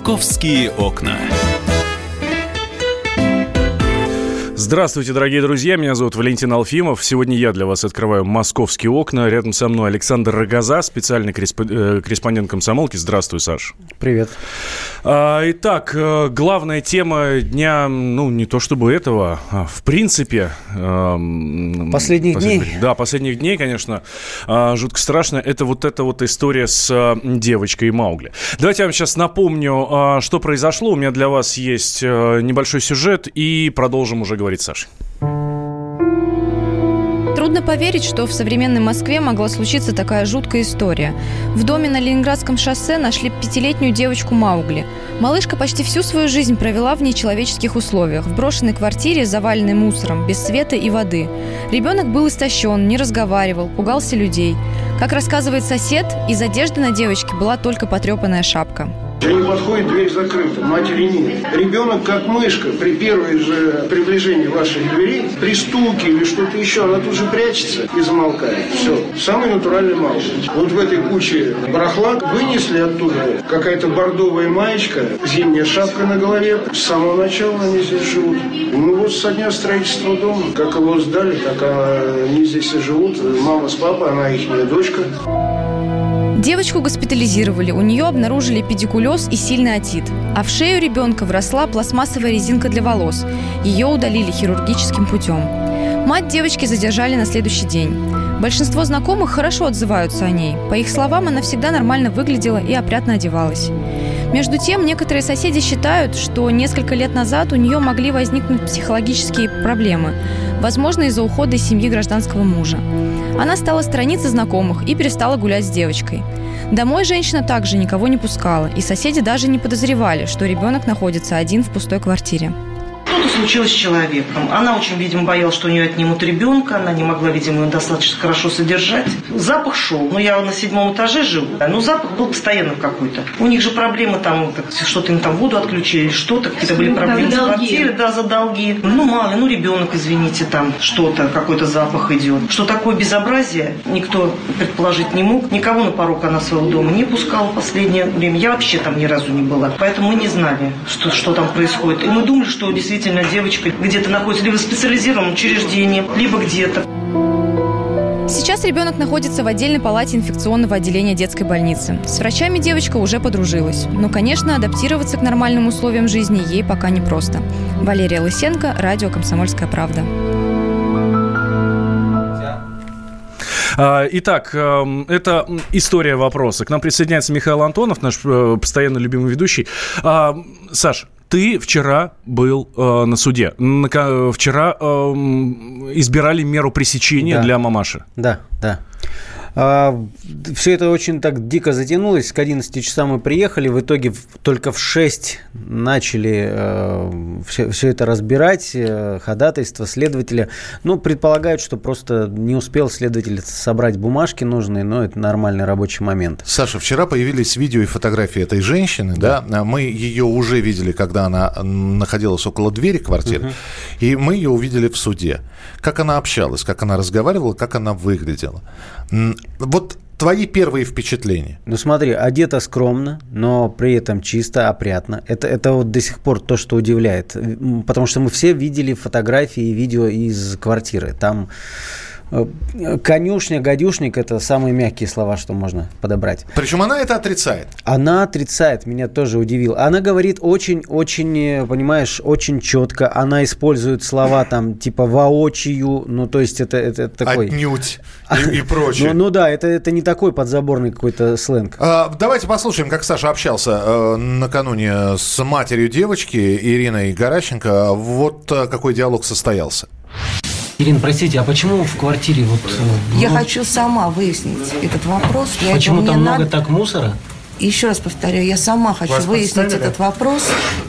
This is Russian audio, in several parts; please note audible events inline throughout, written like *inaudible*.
«Московские окна». Здравствуйте, дорогие друзья. Меня зовут Валентин Алфимов. Сегодня я для вас открываю московские окна. Рядом со мной Александр Рогоза, специальный э, корреспондент комсомолки. Здравствуй, Саш. Привет. А, итак, э, главная тема дня, ну, не то чтобы этого, а в принципе... Последних дней. Да, последних дней, конечно, а, жутко страшно. Это вот эта вот история с девочкой Маугли. Давайте я вам сейчас напомню, а, что произошло. У меня для вас есть э, небольшой сюжет, и продолжим уже говорить Саша. Трудно поверить, что в современной Москве могла случиться такая жуткая история. В доме на Ленинградском шоссе нашли пятилетнюю девочку Маугли. Малышка почти всю свою жизнь провела в нечеловеческих условиях, в брошенной квартире, заваленной мусором, без света и воды. Ребенок был истощен, не разговаривал, пугался людей. Как рассказывает сосед, из одежды на девочке была только потрепанная шапка. Они подходят, дверь закрыта, матери нет. Ребенок, как мышка, при первой же приближении вашей двери, при стуке или что-то еще, она тут же прячется и замолкает. Все. Самый натуральный малыш. Вот в этой куче барахла вынесли оттуда какая-то бордовая маечка, зимняя шапка на голове. С самого начала они здесь живут. Ну вот со дня строительства дома. Как его сдали, так они здесь и живут. Мама с папой, она их дочка. Девочку госпитализировали, у нее обнаружили педикулез и сильный отит. А в шею ребенка вросла пластмассовая резинка для волос. Ее удалили хирургическим путем. Мать девочки задержали на следующий день. Большинство знакомых хорошо отзываются о ней. По их словам, она всегда нормально выглядела и опрятно одевалась. Между тем, некоторые соседи считают, что несколько лет назад у нее могли возникнуть психологические проблемы, возможно, из-за ухода из семьи гражданского мужа. Она стала сторониться знакомых и перестала гулять с девочкой. Домой женщина также никого не пускала, и соседи даже не подозревали, что ребенок находится один в пустой квартире. Что-то случилось с человеком. Она очень, видимо, боялась, что у нее отнимут ребенка. Она не могла, видимо, его достаточно хорошо содержать. Запах шел. Ну, я на седьмом этаже живу. Но запах был постоянно какой-то. У них же проблемы там, что-то им там воду отключили, что-то, какие-то были проблемы с квартирой, да, за долги. Ну, мало ну, ребенок, извините, там что-то, какой-то запах идет. Что такое безобразие, никто предположить не мог. Никого на порог она своего дома не пускала в последнее время. Я вообще там ни разу не была. Поэтому мы не знали, что, что там происходит. И мы думали, что действительно действительно девочка где-то находится либо в специализированном учреждении, либо где-то. Сейчас ребенок находится в отдельной палате инфекционного отделения детской больницы. С врачами девочка уже подружилась. Но, конечно, адаптироваться к нормальным условиям жизни ей пока непросто. Валерия Лысенко, радио «Комсомольская правда». А, итак, эм, это история вопроса. К нам присоединяется Михаил Антонов, наш э, постоянно любимый ведущий. А, Саш, ты вчера был э, на суде. На, вчера э, избирали меру пресечения да. для мамаши. Да, да. А, все это очень так дико затянулось. К 11 часам мы приехали. В итоге только в 6 начали э, все, все это разбирать. Э, ходатайство следователя. Ну, предполагают, что просто не успел следователь собрать бумажки нужные, но это нормальный рабочий момент. Саша, вчера появились видео и фотографии этой женщины. Да. да? Мы ее уже видели, когда она находилась около двери квартиры. Угу. И мы ее увидели в суде. Как она общалась, как она разговаривала, как она выглядела. Вот твои первые впечатления? Ну смотри, одета скромно, но при этом чисто, опрятно. Это, это вот до сих пор то, что удивляет. Потому что мы все видели фотографии и видео из квартиры. Там конюшня, гадюшник – это самые мягкие слова, что можно подобрать. Причем она это отрицает. Она отрицает, меня тоже удивило. Она говорит очень-очень, э, понимаешь, очень четко. Она использует слова там типа воочию, ну то есть это, это, это такой… Отнюдь и, и прочее. Ну, ну да, это, это не такой подзаборный какой-то сленг. А, давайте послушаем, как Саша общался э, накануне с матерью девочки Ириной Горащенко. Вот э, какой диалог состоялся. Ирина, простите, а почему в квартире вот... Ну... Я хочу сама выяснить этот вопрос. Почему там много надо... так мусора? Еще раз повторяю, я сама хочу Вас выяснить этот вопрос.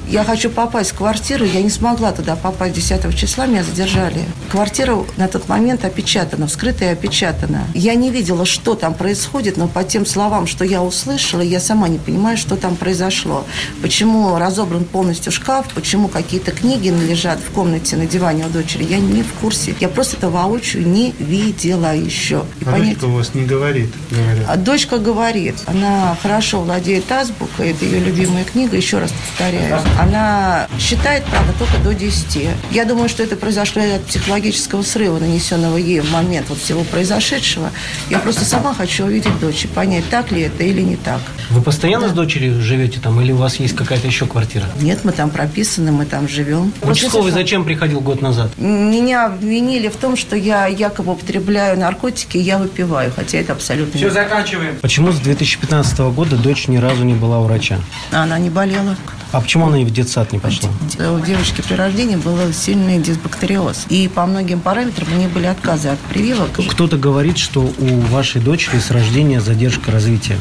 Я хочу попасть в квартиру. Я не смогла туда попасть 10 числа, меня задержали. Квартира на тот момент опечатана, вскрытая и опечатана. Я не видела, что там происходит, но по тем словам, что я услышала, я сама не понимаю, что там произошло. Почему разобран полностью шкаф, почему какие-то книги лежат в комнате на диване у дочери, я не в курсе. Я просто это воочию не видела еще. И а понять... дочка у вас не говорит? Говорят. А дочка говорит. Она хорошо владеет азбукой, это ее любимая книга, еще раз повторяю. Она считает, правда, только до 10. Я думаю, что это произошло от психологического срыва, нанесенного ей в момент вот всего произошедшего. Я просто сама хочу увидеть дочь и понять, так ли это или не так. Вы постоянно да. с дочерью живете там или у вас есть какая-то еще квартира? Нет, мы там прописаны, мы там живем. Участковый зачем приходил год назад? Меня обвинили в том, что я якобы употребляю наркотики, я выпиваю, хотя это абсолютно Все, не заканчиваем. Почему с 2015 года дочь ни разу не была у врача? Она не болела. А почему она и в детсад не пошла? У девочки при рождении был сильный дисбактериоз. И по многим параметрам у нее были отказы от прививок. Кто-то говорит, что у вашей дочери с рождения задержка развития.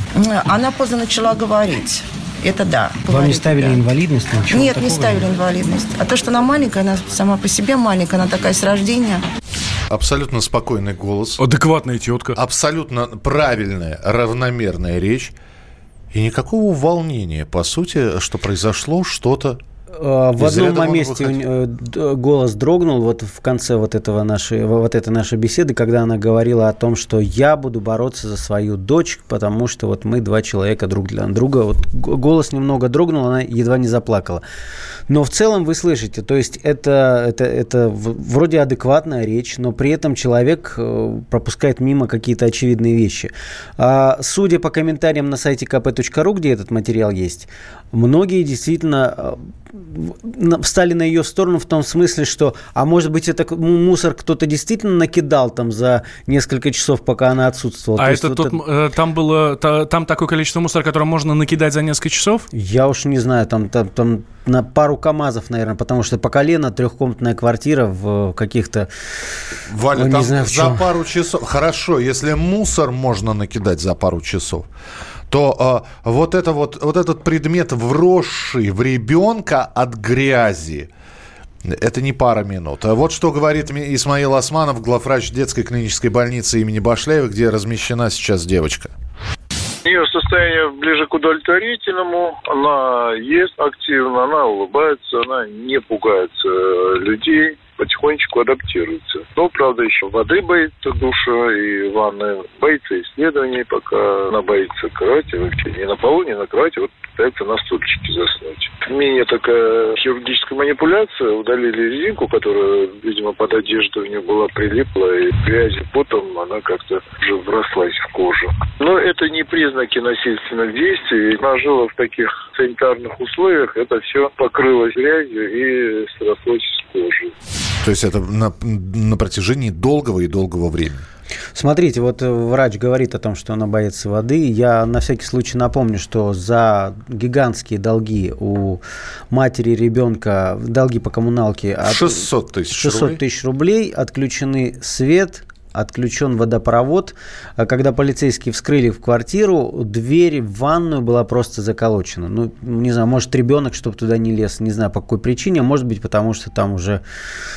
Она поздно начала говорить. Это да. Вам говорит, не ставили да. инвалидность? Ничего Нет, не ставили инвалидность. А то, что она маленькая, она сама по себе маленькая, она такая с рождения. Абсолютно спокойный голос. Адекватная тетка. Абсолютно правильная, равномерная речь. И никакого волнения, по сути, что произошло что-то а, в одном месте э, голос дрогнул вот в конце вот этого нашей вот этой нашей беседы, когда она говорила о том, что я буду бороться за свою дочь, потому что вот мы два человека друг для друга. Вот голос немного дрогнул, она едва не заплакала. Но в целом вы слышите, то есть это, это, это вроде адекватная речь, но при этом человек э, пропускает мимо какие-то очевидные вещи. А, судя по комментариям на сайте kp.ru, где этот материал есть, многие действительно э, встали на ее сторону в том смысле, что, а может быть, это мусор кто-то действительно накидал там за несколько часов, пока она отсутствовала. А То это вот тот, это... там было, там такое количество мусора, которое можно накидать за несколько часов? Я уж не знаю, там, там, там на пару КАМАЗов, наверное, потому что по колено трехкомнатная квартира в каких-то... Валя, ну, там знаю, за пару часов... Хорошо, если мусор можно накидать за пару часов, то э, вот, это вот, вот этот предмет, вросший в ребенка от грязи, это не пара минут. Вот что говорит Исмаил Османов, главврач детской клинической больницы имени Башляева, где размещена сейчас девочка. Ее состояние ближе к удовлетворительному. Она есть активно, она улыбается, она не пугается людей потихонечку адаптируется. Но, правда, еще воды боится душа и ванны, боится исследований, пока она боится кровати вообще. Не на полу, не на кровати, вот пытается на стульчике заснуть. Менее такая хирургическая манипуляция. Удалили резинку, которая, видимо, под одежду у нее была прилипла, и грязи потом она как-то уже врослась в кожу. Но это не признаки насильственных действий. Она жила в таких санитарных условиях, это все покрылось грязью и срослось с кожей. То есть это на, на протяжении долгого и долгого времени. Смотрите, вот врач говорит о том, что она боится воды. Я на всякий случай напомню, что за гигантские долги у матери ребенка, долги по коммуналке... 600 тысяч 600 тысяч рублей отключены свет, отключен водопровод. А когда полицейские вскрыли в квартиру, дверь в ванную была просто заколочена. Ну, не знаю, может, ребенок, чтобы туда не лез, не знаю, по какой причине. Может быть, потому что там уже...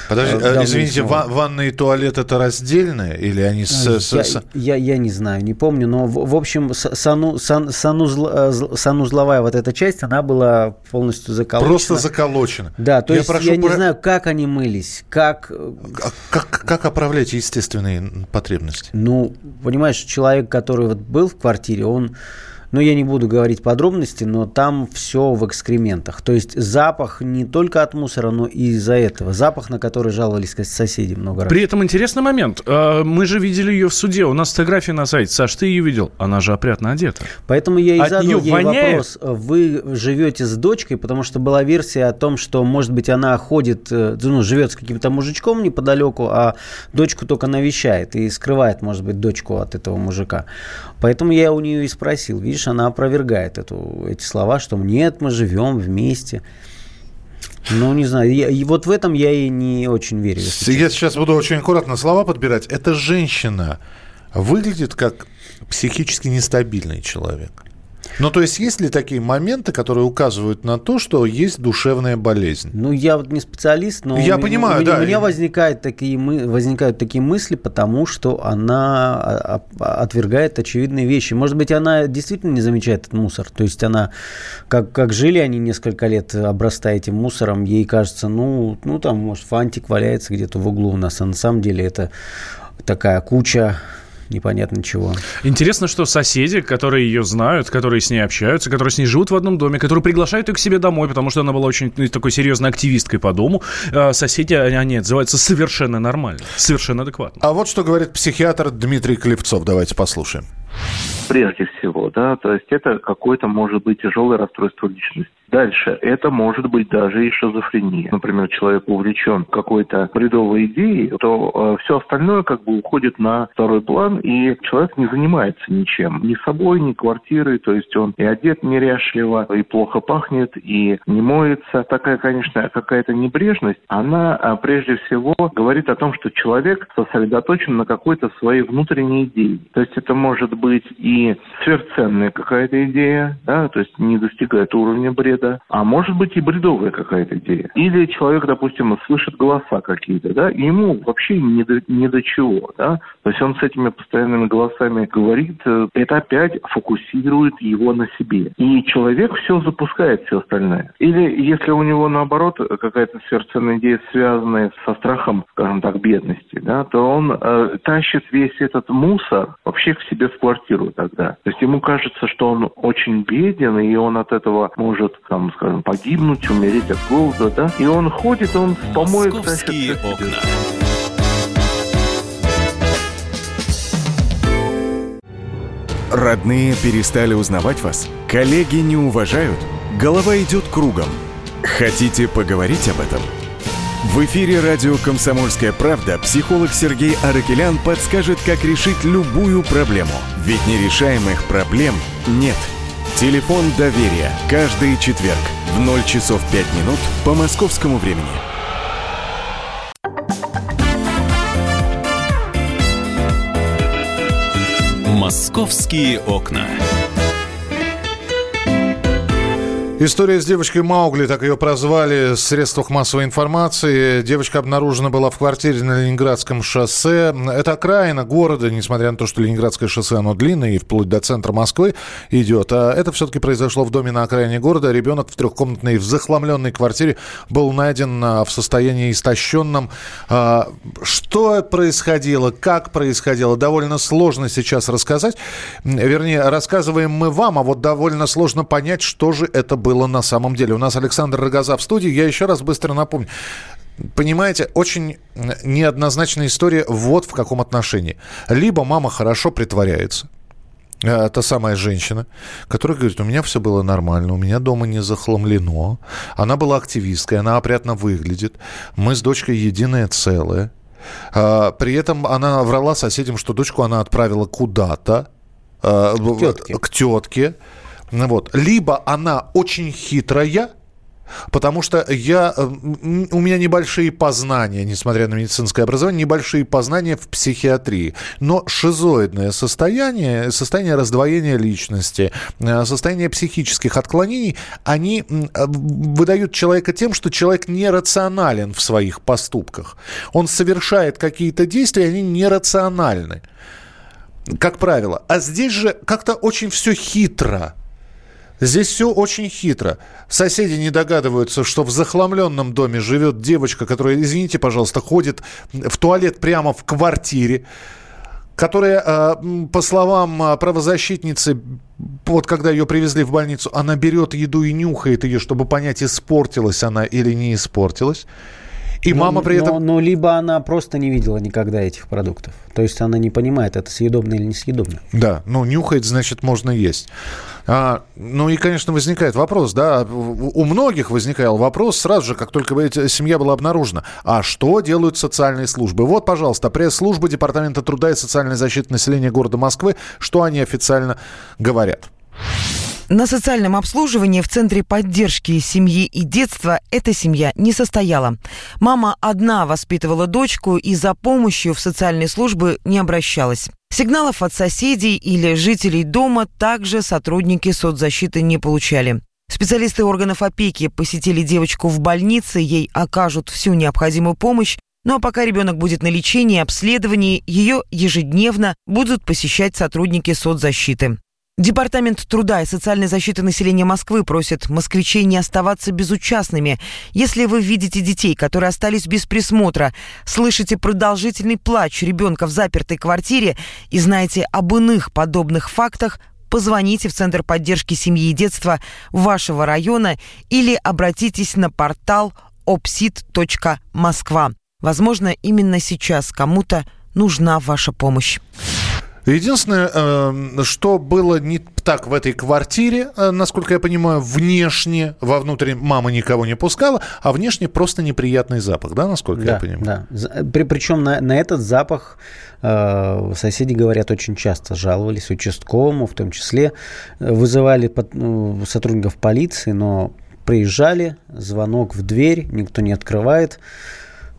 Подожди, э, извините, ва- ванна и туалет это раздельные? Или они с... Я, с... я, я не знаю, не помню. Но, в, в общем, сану, сан, санузл, э, санузловая вот эта часть, она была полностью заколочена. Просто заколочена. Да, то я есть прошу я про... не знаю, как они мылись, как... А как, как оправлять естественные потребности? Ну, понимаешь, человек, который вот был в квартире, он но я не буду говорить подробности, но там все в экскрементах. То есть запах не только от мусора, но и из-за этого. Запах, на который жаловались соседи много раз. При этом интересный момент. А, мы же видели ее в суде. У нас фотографии на сайте. Саш, ты ее видел? Она же опрятно одета. Поэтому я и от задал ей воняет? вопрос. Вы живете с дочкой, потому что была версия о том, что, может быть, она ходит, э, ну, живет с каким-то мужичком неподалеку, а дочку только навещает и скрывает, может быть, дочку от этого мужика. Поэтому я у нее и спросил, видишь, она опровергает эту, эти слова, что нет, мы живем вместе. Ну, не знаю, я, и вот в этом я и не очень верю. Я сейчас буду очень аккуратно слова подбирать. Эта женщина выглядит как психически нестабильный человек. Ну, то есть, есть ли такие моменты, которые указывают на то, что есть душевная болезнь? Ну, я вот не специалист, но я у, понимаю, у, да. у меня возникают такие, возникают такие мысли, потому что она а, а, отвергает очевидные вещи. Может быть, она действительно не замечает этот мусор. То есть, она, как, как жили они несколько лет, обрастая этим мусором, ей кажется, ну, ну там, может, фантик валяется где-то в углу у нас, а на самом деле это такая куча непонятно чего. Интересно, что соседи, которые ее знают, которые с ней общаются, которые с ней живут в одном доме, которые приглашают ее к себе домой, потому что она была очень ну, такой серьезной активисткой по дому, э, соседи, они отзываются совершенно нормально, совершенно адекватно. А вот что говорит психиатр Дмитрий Клевцов. Давайте послушаем прежде всего, да, то есть это какое-то может быть тяжелое расстройство личности. Дальше, это может быть даже и шизофрения. Например, человек увлечен какой-то бредовой идеей, то э, все остальное как бы уходит на второй план, и человек не занимается ничем. Ни собой, ни квартирой, то есть он и одет неряшливо, и плохо пахнет, и не моется. Такая, конечно, какая-то небрежность, она а, прежде всего говорит о том, что человек сосредоточен на какой-то своей внутренней идее. То есть это может быть и сверхценная какая-то идея, да, то есть не достигает уровня бреда, бреда, а может быть и бредовая какая-то идея. Или человек, допустим, слышит голоса какие-то, да, и ему вообще не до, не до чего, да, то есть он с этими постоянными голосами говорит, э, это опять фокусирует его на себе. И человек все запускает, все остальное. Или если у него наоборот какая-то сверхценная идея, связанная со страхом, скажем так, бедности, да, то он э, тащит весь этот мусор вообще к себе в квартиру тогда. То есть ему кажется, что он очень беден, и он от этого может там, скажем, погибнуть, умереть от голода, да, и он ходит, он в помоек тащит. окна. Родные перестали узнавать вас? Коллеги не уважают? Голова идет кругом. Хотите поговорить об этом? В эфире радио «Комсомольская правда» психолог Сергей Аракелян подскажет, как решить любую проблему. Ведь нерешаемых проблем нет – Телефон доверия. Каждый четверг в 0 часов 5 минут по московскому времени. Московские окна. История с девочкой Маугли, так ее прозвали в средствах массовой информации. Девочка обнаружена была в квартире на Ленинградском шоссе. Это окраина города, несмотря на то, что Ленинградское шоссе, оно длинное и вплоть до центра Москвы идет. А это все-таки произошло в доме на окраине города. Ребенок в трехкомнатной в захламленной квартире был найден а, в состоянии истощенном. А, что происходило, как происходило, довольно сложно сейчас рассказать. Вернее, рассказываем мы вам, а вот довольно сложно понять, что же это было было на самом деле. У нас Александр Рогоза в студии. Я еще раз быстро напомню. Понимаете, очень неоднозначная история вот в каком отношении. Либо мама хорошо притворяется, э, та самая женщина, которая говорит, у меня все было нормально, у меня дома не захламлено. Она была активисткой, она опрятно выглядит. Мы с дочкой единое целое. А, при этом она врала соседям, что дочку она отправила куда-то. Э, к тетке. К тетке. Вот. Либо она очень хитрая, Потому что я, э, у меня небольшие познания, несмотря на медицинское образование, небольшие познания в психиатрии. Но шизоидное состояние, состояние раздвоения личности, э, состояние психических отклонений, они э, выдают человека тем, что человек нерационален в своих поступках. Он совершает какие-то действия, они нерациональны. Как правило. А здесь же как-то очень все хитро. Здесь все очень хитро. Соседи не догадываются, что в захламленном доме живет девочка, которая, извините, пожалуйста, ходит в туалет прямо в квартире которая, а, по словам а, правозащитницы, вот когда ее привезли в больницу, она берет еду и нюхает ее, чтобы понять, испортилась она или не испортилась. И но, мама при этом... Но, но либо она просто не видела никогда этих продуктов. То есть она не понимает, это съедобно или несъедобно. Да, ну нюхает, значит, можно есть. А, ну и, конечно, возникает вопрос, да, у многих возникал вопрос сразу же, как только семья была обнаружена. А что делают социальные службы? Вот, пожалуйста, пресс-служба Департамента труда и социальной защиты населения города Москвы, что они официально говорят. На социальном обслуживании в Центре поддержки семьи и детства эта семья не состояла. Мама одна воспитывала дочку и за помощью в социальные службы не обращалась. Сигналов от соседей или жителей дома также сотрудники соцзащиты не получали. Специалисты органов опеки посетили девочку в больнице, ей окажут всю необходимую помощь, ну а пока ребенок будет на лечении и обследовании, ее ежедневно будут посещать сотрудники соцзащиты. Департамент труда и социальной защиты населения Москвы просит москвичей не оставаться безучастными. Если вы видите детей, которые остались без присмотра, слышите продолжительный плач ребенка в запертой квартире и знаете об иных подобных фактах, позвоните в Центр поддержки семьи и детства вашего района или обратитесь на портал opsit.москва. Возможно, именно сейчас кому-то нужна ваша помощь. Единственное, эм, что было не так в этой квартире, э, насколько я понимаю, внешне, вовнутрь мама никого не пускала, а внешне просто неприятный запах, да, насколько да, я понимаю? Да, При, причем на, на этот запах э, соседи, говорят, очень часто жаловались участковому, в том числе э, вызывали под, ну, сотрудников полиции, но приезжали, звонок в дверь, никто не открывает,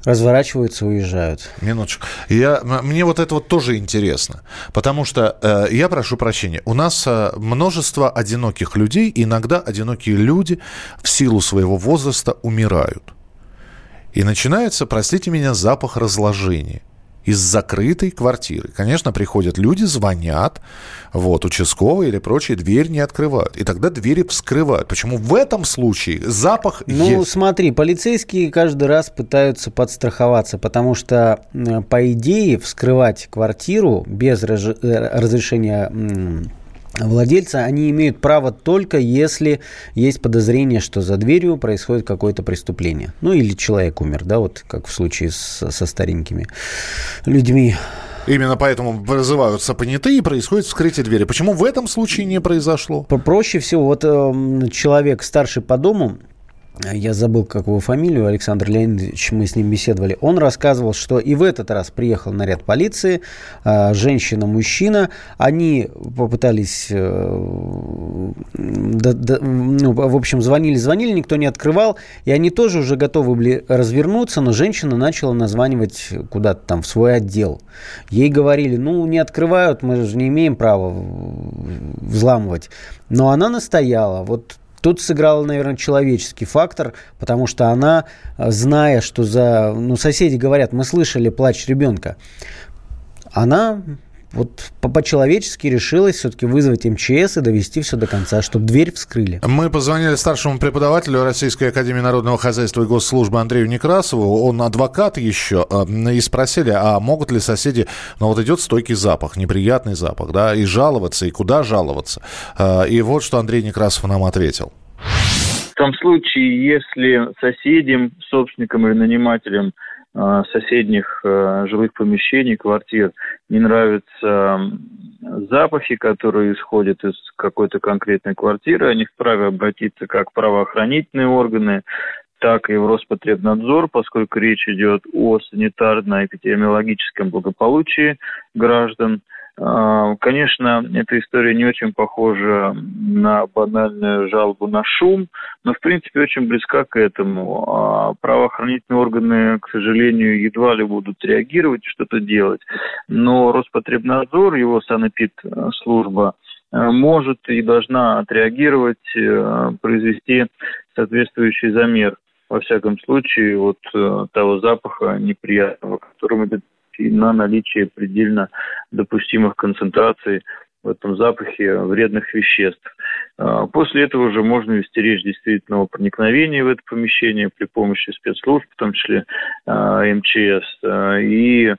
разворачиваются, уезжают. Минуточку. Я, мне вот это вот тоже интересно, потому что э, я прошу прощения. У нас э, множество одиноких людей, иногда одинокие люди в силу своего возраста умирают. И начинается, простите меня, запах разложения из закрытой квартиры. Конечно, приходят люди, звонят, вот, участковые или прочие, дверь не открывают. И тогда двери вскрывают. Почему в этом случае запах ну, есть? смотри, полицейские каждый раз пытаются подстраховаться, потому что, по идее, вскрывать квартиру без э, разрешения владельца, они имеют право только если есть подозрение, что за дверью происходит какое-то преступление. Ну или человек умер, да, вот как в случае с, со старенькими людьми. Именно поэтому вызываются понятые и происходит вскрытие двери. Почему в этом случае не произошло? Проще всего, вот э, человек старший по дому, я забыл, как его фамилию, Александр Леонидович, мы с ним беседовали, он рассказывал, что и в этот раз приехал наряд полиции, а, женщина-мужчина, они попытались, э, ну, в общем, звонили-звонили, никто не открывал, и они тоже уже готовы были развернуться, но женщина начала названивать куда-то там в свой отдел. Ей говорили, ну, не открывают, мы же не имеем права взламывать. Но она настояла, вот Тут сыграл, наверное, человеческий фактор, потому что она, э, зная, что за... Ну, соседи говорят, мы слышали плач ребенка. Она вот по-человечески решилась все-таки вызвать МЧС и довести все до конца, чтобы дверь вскрыли. Мы позвонили старшему преподавателю Российской Академии Народного Хозяйства и Госслужбы Андрею Некрасову, он адвокат еще, э, и спросили, а могут ли соседи, ну вот идет стойкий запах, неприятный запах, да, и жаловаться, и куда жаловаться. Э, и вот что Андрей Некрасов нам ответил. В том случае, если соседям, собственникам или нанимателям соседних э, жилых помещений, квартир. Не нравятся запахи, которые исходят из какой-то конкретной квартиры, они вправе обратиться как в правоохранительные органы, так и в Роспотребнадзор, поскольку речь идет о санитарно-эпидемиологическом благополучии граждан – конечно, эта история не очень похожа на банальную жалобу на шум, но в принципе очень близка к этому. А правоохранительные органы, к сожалению, едва ли будут реагировать, что-то делать. Но Роспотребнадзор, его санэпид-служба, э, может и должна отреагировать, э, произвести соответствующий замер во всяком случае, вот э, того запаха неприятного, которым идет и на наличие предельно допустимых концентраций в этом запахе вредных веществ. А, после этого уже можно вести речь действительно о проникновении в это помещение при помощи спецслужб, в том числе а, МЧС, а, и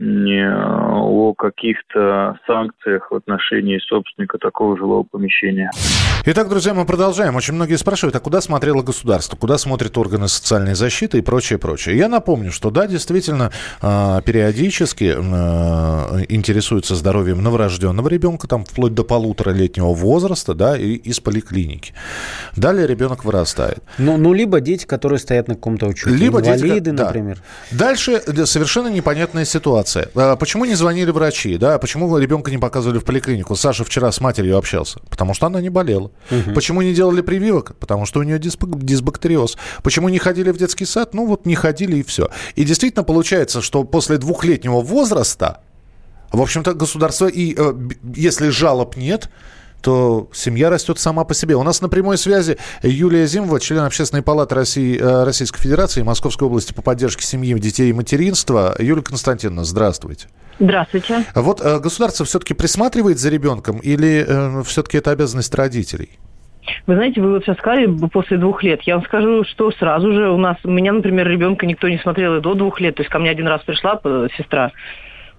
о каких-то санкциях в отношении собственника такого жилого помещения. Итак, друзья, мы продолжаем. Очень многие спрашивают, а куда смотрело государство, куда смотрят органы социальной защиты и прочее, прочее. Я напомню, что да, действительно, а, периодически а, интересуются здоровьем новорожденного ребенка, там вплоть до полуторалетнего возраста, да, и из поликлиники. Далее ребенок вырастает. Ну, ну либо дети, которые стоят на каком-то учете. Либо Инвалиды, дети, да. например. Дальше совершенно непонятная ситуация ситуация. А почему не звонили врачи, да? Почему ребенка не показывали в поликлинику? Саша вчера с матерью общался. Потому что она не болела. Угу. Почему не делали прививок? Потому что у нее дисбактериоз. Почему не ходили в детский сад? Ну вот не ходили и все. И действительно получается, что после двухлетнего возраста, в общем-то, государство, и э, если жалоб нет, то семья растет сама по себе. У нас на прямой связи Юлия Зимова, член Общественной палаты России, э, Российской Федерации и Московской области по поддержке семьи, детей и материнства. Юлия Константиновна, здравствуйте. Здравствуйте. Вот э, государство все-таки присматривает за ребенком или э, все-таки это обязанность родителей? Вы знаете, вы вот сейчас сказали после двух лет. Я вам скажу, что сразу же у нас, у меня, например, ребенка никто не смотрел и до двух лет. То есть ко мне один раз пришла сестра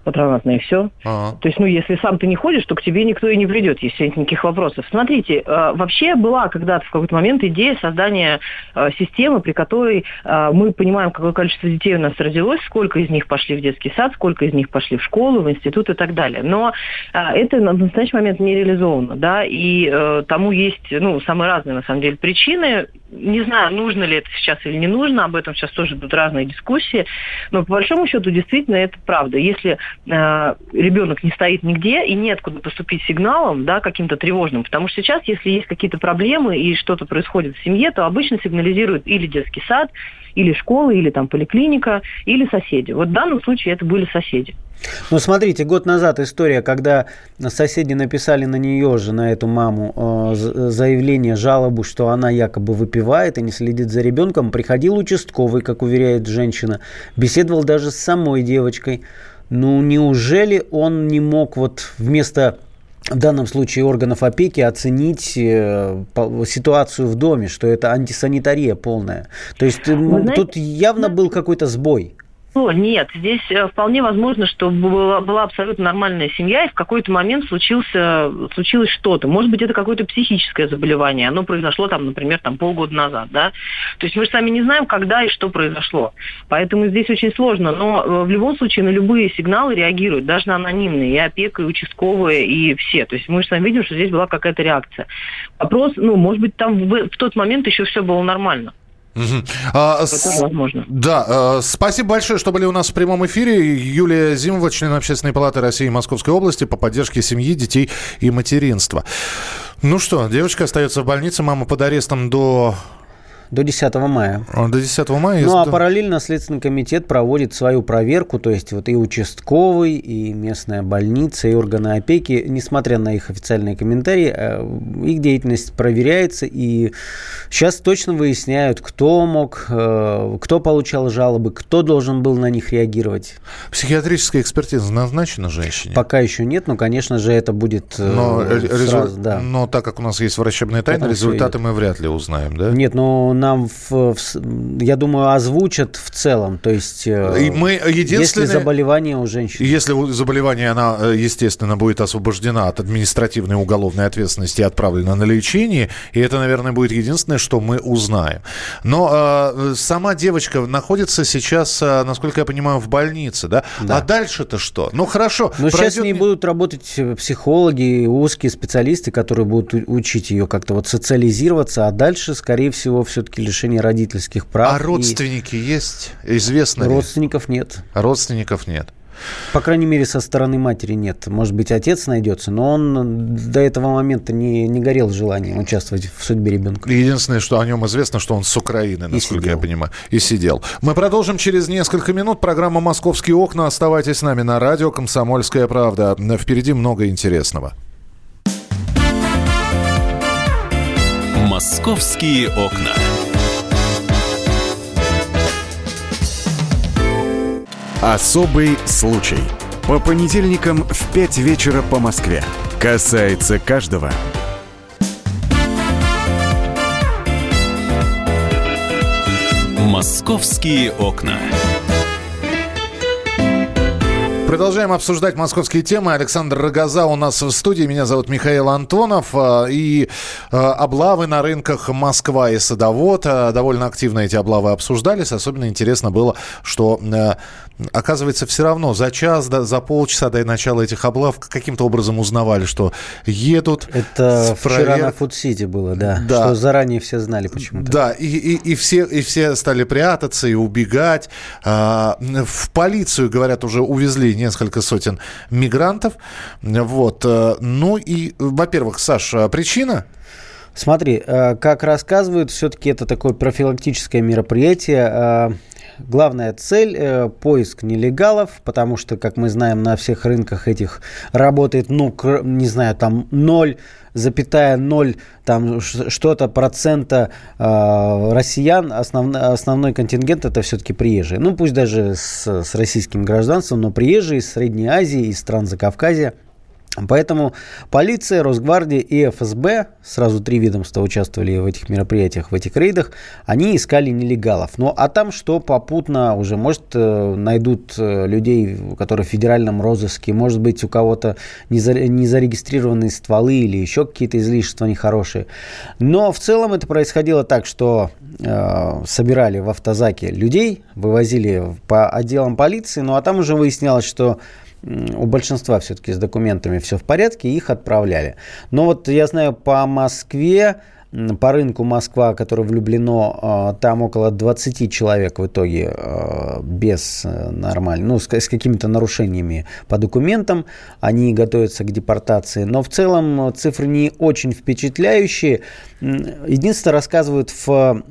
патронатное, и все. А-а. То есть, ну, если сам ты не ходишь, то к тебе никто и не придет, если нет никаких вопросов. Смотрите, э, вообще была когда-то в какой-то момент идея создания э, системы, при которой э, мы понимаем, какое количество детей у нас родилось, сколько из них пошли в детский сад, сколько из них пошли в школу, в институт и так далее. Но это на настоящий момент не реализовано, да, и тому есть, ну, самые разные, на самом деле, причины. Не знаю, нужно ли это сейчас или не нужно, об этом сейчас тоже будут разные дискуссии, но по большому счету действительно это правда. Если э, ребенок не стоит нигде и неоткуда поступить сигналом, да, каким-то тревожным. Потому что сейчас, если есть какие-то проблемы и что-то происходит в семье, то обычно сигнализирует или детский сад, или школа, или там поликлиника, или соседи. Вот в данном случае это были соседи. Ну, смотрите, год назад история, когда соседи написали на нее же, на эту маму, э, заявление, жалобу, что она якобы выпивает и не следит за ребенком. Приходил участковый, как уверяет женщина, беседовал даже с самой девочкой. Ну, неужели он не мог вот вместо в данном случае органов опеки оценить э, ситуацию в доме, что это антисанитария полная. То есть э, знаете, тут явно был какой-то сбой. Ну, нет, здесь э, вполне возможно, что была, была абсолютно нормальная семья, и в какой-то момент случился, случилось что-то. Может быть, это какое-то психическое заболевание. Оно произошло, там, например, там, полгода назад. Да? То есть мы же сами не знаем, когда и что произошло. Поэтому здесь очень сложно. Но э, в любом случае на любые сигналы реагируют, даже на анонимные, и опека, и участковые, и все. То есть мы же сами видим, что здесь была какая-то реакция. Вопрос, ну, может быть, там в, в тот момент еще все было нормально. Угу. А, с... возможно. Да, а, спасибо большое, что были у нас в прямом эфире. Юлия Зимова, член Общественной палаты России и Московской области по поддержке семьи, детей и материнства. Ну что, девочка остается в больнице, мама под арестом до до 10 мая. А, до 10 мая? Ну, а параллельно Следственный комитет проводит свою проверку, то есть вот и участковый, и местная больница, и органы опеки, несмотря на их официальные комментарии, э, их деятельность проверяется, и сейчас точно выясняют, кто мог, э, кто получал жалобы, кто должен был на них реагировать. Психиатрическая экспертиза назначена женщине? Пока еще нет, но, конечно же, это будет э, но, сразу, резу... да. но так как у нас есть врачебная тайна, результаты мы вряд ли узнаем, да? Нет, но нам, в, в, я думаю, озвучат в целом. То есть, э, и мы если заболевание у женщин. Если заболевание, она, э, естественно, будет освобождена от административной уголовной ответственности и отправлена на лечение, и это, наверное, будет единственное, что мы узнаем. Но э, сама девочка находится сейчас, э, насколько я понимаю, в больнице, да? да. А дальше-то что? Ну, хорошо. Но сейчас с ней будут работать психологи, узкие специалисты, которые будут учить ее как-то вот социализироваться, а дальше, скорее всего, все-таки все-таки лишение родительских прав. А родственники и... есть? Известно Родственников ли? нет. Родственников нет. По крайней мере, со стороны матери нет. Может быть, отец найдется, но он до этого момента не, не горел желанием участвовать в судьбе ребенка. Единственное, что о нем известно, что он с Украины, насколько я понимаю, и сидел. Мы продолжим через несколько минут. Программа «Московские окна». Оставайтесь с нами на радио «Комсомольская правда». Впереди много интересного. «Московские окна». Особый случай. По понедельникам в 5 вечера по Москве. Касается каждого. «Московские окна». Продолжаем обсуждать московские темы. Александр Рогоза у нас в студии. Меня зовут Михаил Антонов. А, и а, облавы на рынках Москва и Садовод. А, довольно активно эти облавы обсуждались. Особенно интересно было, что оказывается, все равно за час, за полчаса до начала этих облав каким-то образом узнавали, что едут. Это провер... вчера на Фуд-Сити было, да, да. Что заранее все знали почему-то. Да, и, и, и, все, и все стали прятаться и убегать. В полицию, говорят, уже увезли несколько сотен мигрантов. Вот. Э, ну и, во-первых, Саша, причина? Смотри, э, как рассказывают, все-таки это такое профилактическое мероприятие. Э, главная цель э, – поиск нелегалов, потому что, как мы знаем, на всех рынках этих работает, ну, не знаю, там 0 запятая 0 там что-то процента россиян, основ, основной контингент это все-таки приезжие. Ну, пусть даже с, с российским гражданством, но приезжие из Средней Азии, из стран Закавказья – Поэтому полиция, Росгвардия и ФСБ, сразу три ведомства участвовали в этих мероприятиях, в этих рейдах, они искали нелегалов. Ну а там что попутно уже, может, э, найдут э, людей, которые в федеральном розыске, может быть, у кого-то не зарегистрированные стволы или еще какие-то излишества нехорошие. Но в целом это происходило так, что э, собирали в автозаке людей, вывозили по отделам полиции, ну а там уже выяснялось, что у большинства все-таки с документами все в порядке, их отправляли. Но вот я знаю по Москве, по рынку Москва, которое влюблено, а, там около 20 человек в итоге а, без э, нормальных, ну, с, с какими-то нарушениями по документам, они готовятся к депортации. Но в целом цифры не очень впечатляющие. Единственное, рассказывают в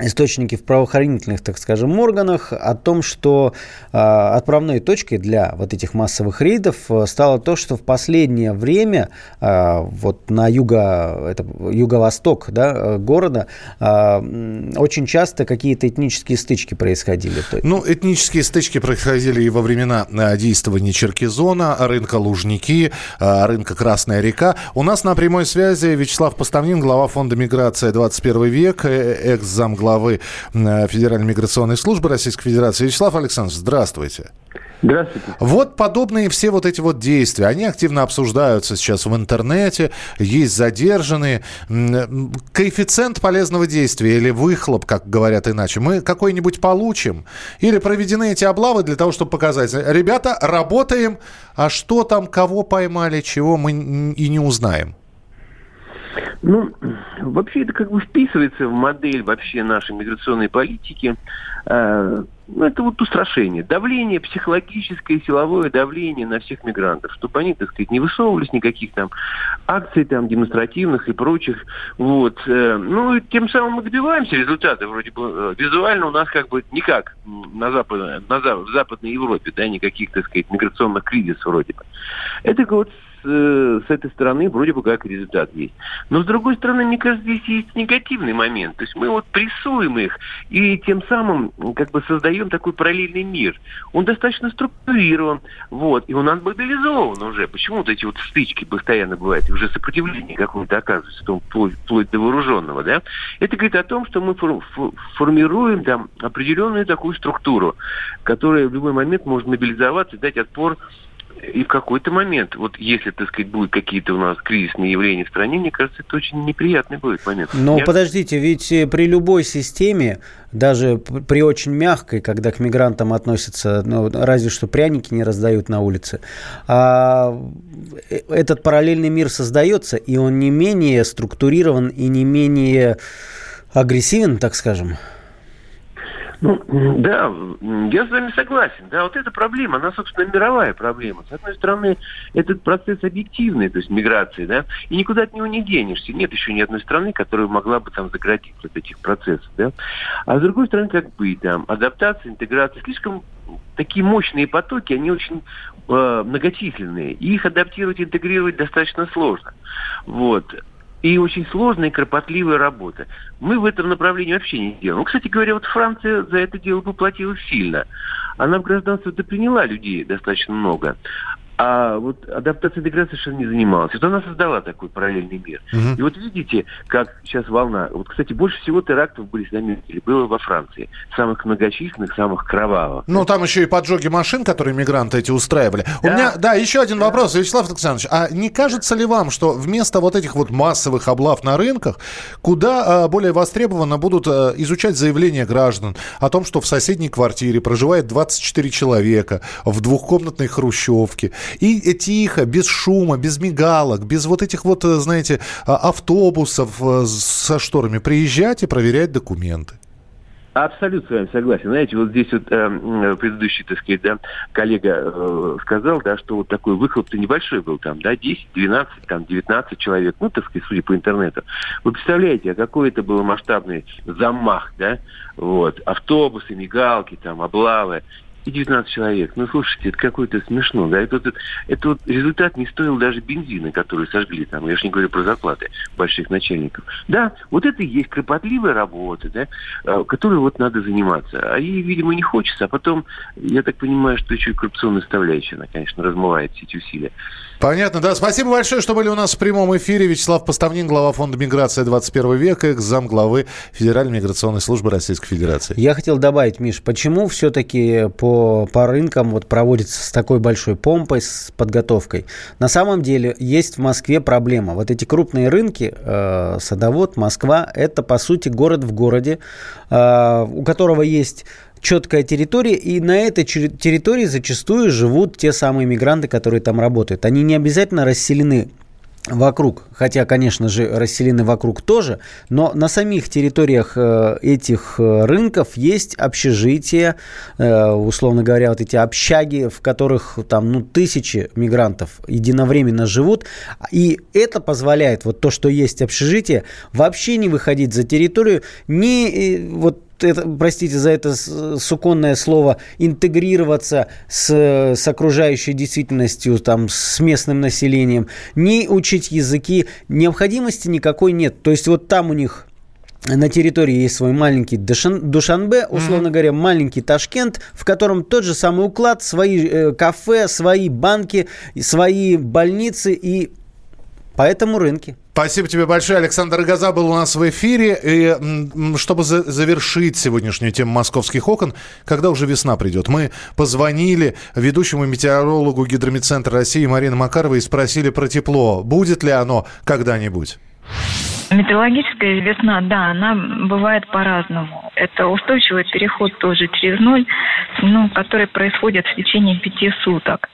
источники в правоохранительных, так скажем, органах о том, что э, отправной точкой для вот этих массовых рейдов э, стало то, что в последнее время э, вот на юго, это, юго-восток да, города э, очень часто какие-то этнические стычки происходили. Ну, этнические стычки происходили и во времена действования Черкизона, рынка Лужники, рынка Красная река. У нас на прямой связи Вячеслав Поставнин, глава фонда «Миграция 21 век», экс-замглавы главы э, Федеральной миграционной службы Российской Федерации. Вячеслав Александрович, здравствуйте. Здравствуйте. Вот подобные все вот эти вот действия, они активно обсуждаются сейчас в интернете, есть задержанные. Коэффициент полезного действия или выхлоп, как говорят иначе, мы какой-нибудь получим? Или проведены эти облавы для того, чтобы показать, ребята, работаем, а что там, кого поймали, чего мы и не узнаем? Ну, вообще это как бы вписывается в модель вообще нашей миграционной политики. Э, ну, это вот устрашение. Давление, психологическое, силовое давление на всех мигрантов, чтобы они, так сказать, не высовывались никаких там акций там демонстративных и прочих. Вот. Э, ну, и тем самым мы добиваемся результата. Вроде бы э, визуально у нас как бы никак на, запад, на в Западной Европе, да, никаких, так сказать, миграционных кризисов вроде бы. Это вот Э, с этой стороны вроде бы как результат есть. Но с другой стороны, мне кажется, здесь есть негативный момент. То есть мы вот прессуем их и тем самым как бы создаем такой параллельный мир. Он достаточно структурирован, вот, и он мобилизован уже. Почему вот эти вот стычки постоянно бывают, уже сопротивление какое-то оказывается, вплоть, вплоть до вооруженного, да? Это говорит о том, что мы формируем там определенную такую структуру, которая в любой момент может мобилизоваться и дать отпор и в какой-то момент, вот если, так сказать, будут какие-то у нас кризисные явления в стране, мне кажется, это очень неприятный будет момент. Но Я... подождите, ведь э, при любой системе, даже при очень мягкой, когда к мигрантам относятся, ну, разве что пряники не раздают на улице, а э, этот параллельный мир создается, и он не менее структурирован и не менее агрессивен, так скажем. Ну, да, я с вами согласен. Да, вот эта проблема, она, собственно, мировая проблема. С одной стороны, этот процесс объективный, то есть миграции, да, и никуда от него не денешься. Нет еще ни одной страны, которая могла бы там заградить вот этих процессов, да. А с другой стороны, как быть, там, адаптация, интеграция, слишком такие мощные потоки, они очень э, многочисленные. И их адаптировать, интегрировать достаточно сложно. Вот и очень сложная и кропотливая работа. Мы в этом направлении вообще не делаем. Ну, кстати говоря, вот Франция за это дело поплатилась сильно. Она в гражданство-то приняла людей достаточно много а вот адаптация интеграция совершенно не занималась. Вот она создала такой параллельный мир. Угу. И вот видите, как сейчас волна. Вот, кстати, больше всего терактов были заметили, было во Франции. Самых многочисленных, самых кровавых. Ну, там еще и поджоги машин, которые мигранты эти устраивали. Да. У меня, да, еще один да. вопрос, Вячеслав Александрович. А не кажется ли вам, что вместо вот этих вот массовых облав на рынках, куда а, более востребованно будут а, изучать заявления граждан о том, что в соседней квартире проживает 24 человека в двухкомнатной хрущевке, и тихо, без шума, без мигалок, без вот этих вот, э, знаете, а, автобусов э, со шторами приезжать и проверять документы. Абсолютно с вами согласен. Знаете, вот здесь вот э, предыдущий, так сказать, да, коллега э, сказал, да, что вот такой выхлоп-то небольшой был там, да, 10, 12, там, 19 человек, ну, так сказать, судя по интернету. Вы представляете, а какой это был масштабный замах, да, вот, автобусы, мигалки, там, облавы и 19 человек. Ну, слушайте, это какое-то смешно, да? Это, это, это вот результат не стоил даже бензина, который сожгли там. Я же не говорю про зарплаты больших начальников. Да, вот это и есть кропотливая работа, да, а, которой вот надо заниматься. А ей, видимо, не хочется. А потом, я так понимаю, что еще и коррупционная составляющая, она, конечно, размывает все эти усилия. Понятно, да. Спасибо большое, что были у нас в прямом эфире. Вячеслав Поставнин, глава фонда «Миграция 21 века», зам главы Федеральной миграционной службы Российской Федерации. Я хотел добавить, Миш, почему все-таки по, по рынкам вот проводится с такой большой помпой, с подготовкой? На самом деле есть в Москве проблема. Вот эти крупные рынки, э, Садовод, Москва, это, по сути, город в городе, э, у которого есть четкая территория, и на этой территории зачастую живут те самые мигранты, которые там работают. Они не обязательно расселены вокруг, хотя, конечно же, расселены вокруг тоже, но на самих территориях э, этих э, рынков есть общежития, э, условно говоря, вот эти общаги, в которых там, ну, тысячи мигрантов единовременно живут, и это позволяет, вот то, что есть общежитие, вообще не выходить за территорию, не вот это, простите за это суконное слово, интегрироваться с, с окружающей действительностью, там, с местным населением, не учить языки, необходимости никакой нет. То есть вот там у них на территории есть свой маленький Душан, Душанбе, условно mm-hmm. говоря, маленький Ташкент, в котором тот же самый уклад, свои э, кафе, свои банки, свои больницы и поэтому рынки. Спасибо тебе большое. Александр Газа был у нас в эфире. И чтобы за завершить сегодняшнюю тему московских окон, когда уже весна придет, мы позвонили ведущему метеорологу Гидромедцентра России Марины Макаровой и спросили про тепло. Будет ли оно когда-нибудь? Метеорологическая весна, да, она бывает по-разному. Это устойчивый переход тоже через ноль, ну, который происходит в течение пяти суток.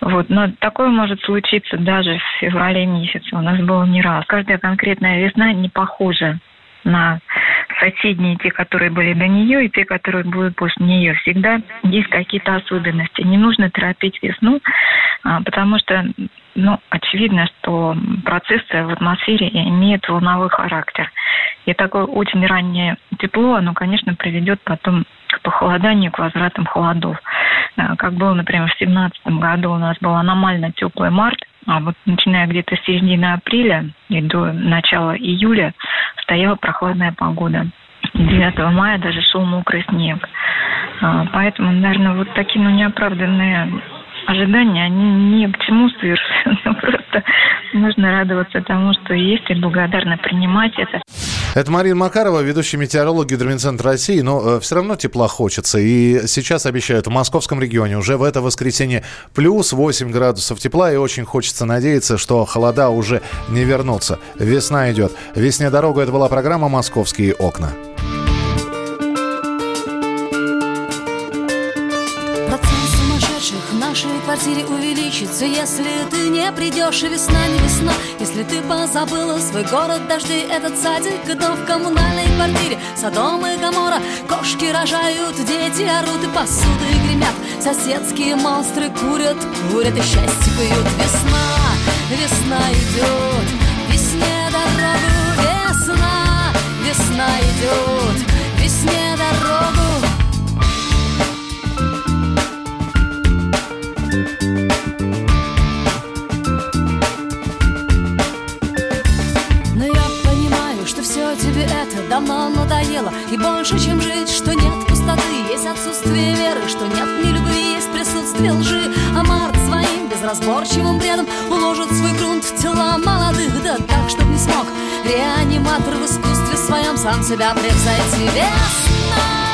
Вот. Но такое может случиться даже в феврале месяце. У нас было не раз. Каждая конкретная весна не похожа на соседние, те, которые были до нее, и те, которые будут после нее. Всегда есть какие-то особенности. Не нужно торопить весну, потому что, ну, очевидно, что процессы в атмосфере имеют волновой характер. И такое очень раннее тепло, оно, конечно, приведет потом к похолоданию, к возвратам холодов. А, как было, например, в 2017 году у нас был аномально теплый март, а вот начиная где-то с середины апреля и до начала июля стояла прохладная погода. 9 мая даже шел мокрый снег. А, поэтому, наверное, вот такие ну, неоправданные ожидания, они ни к чему совершенно. *laughs* Просто нужно радоваться тому, что есть, и благодарно принимать это. Это Марина Макарова, ведущий метеоролог Гидромедцентра России. Но э, все равно тепла хочется. И сейчас обещают в московском регионе уже в это воскресенье плюс 8 градусов тепла. И очень хочется надеяться, что холода уже не вернутся. Весна идет. Весне дорога. Это была программа «Московские окна». Квартире увеличится Если ты не придешь, и весна не весна. Если ты позабыла свой город, дожди Этот садик, дом в коммунальной квартире. Садом и Гамора, кошки рожают Дети орут и посуды гремят. Соседские монстры курят, курят и счастье пьют Весна, весна идет, весне дорогу Весна, весна идет, давно надоело. И больше, чем жить, что нет пустоты. Есть отсутствие веры, что нет ни любви. Есть присутствие лжи, а март своим Безразборчивым бредом уложит свой грунт. В тела молодых Да так, чтоб не смог. Реаниматор в искусстве своем Сам себя превзойти. Весна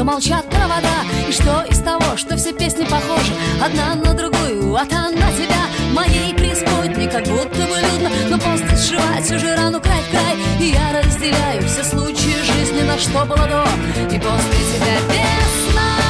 что молчат провода И что из того, что все песни похожи Одна на другую, а та на тебя Моей преисподней как будто бы людно Но после сшивать уже рану край в край. И я разделяю все случаи жизни На что было до. И после тебя весна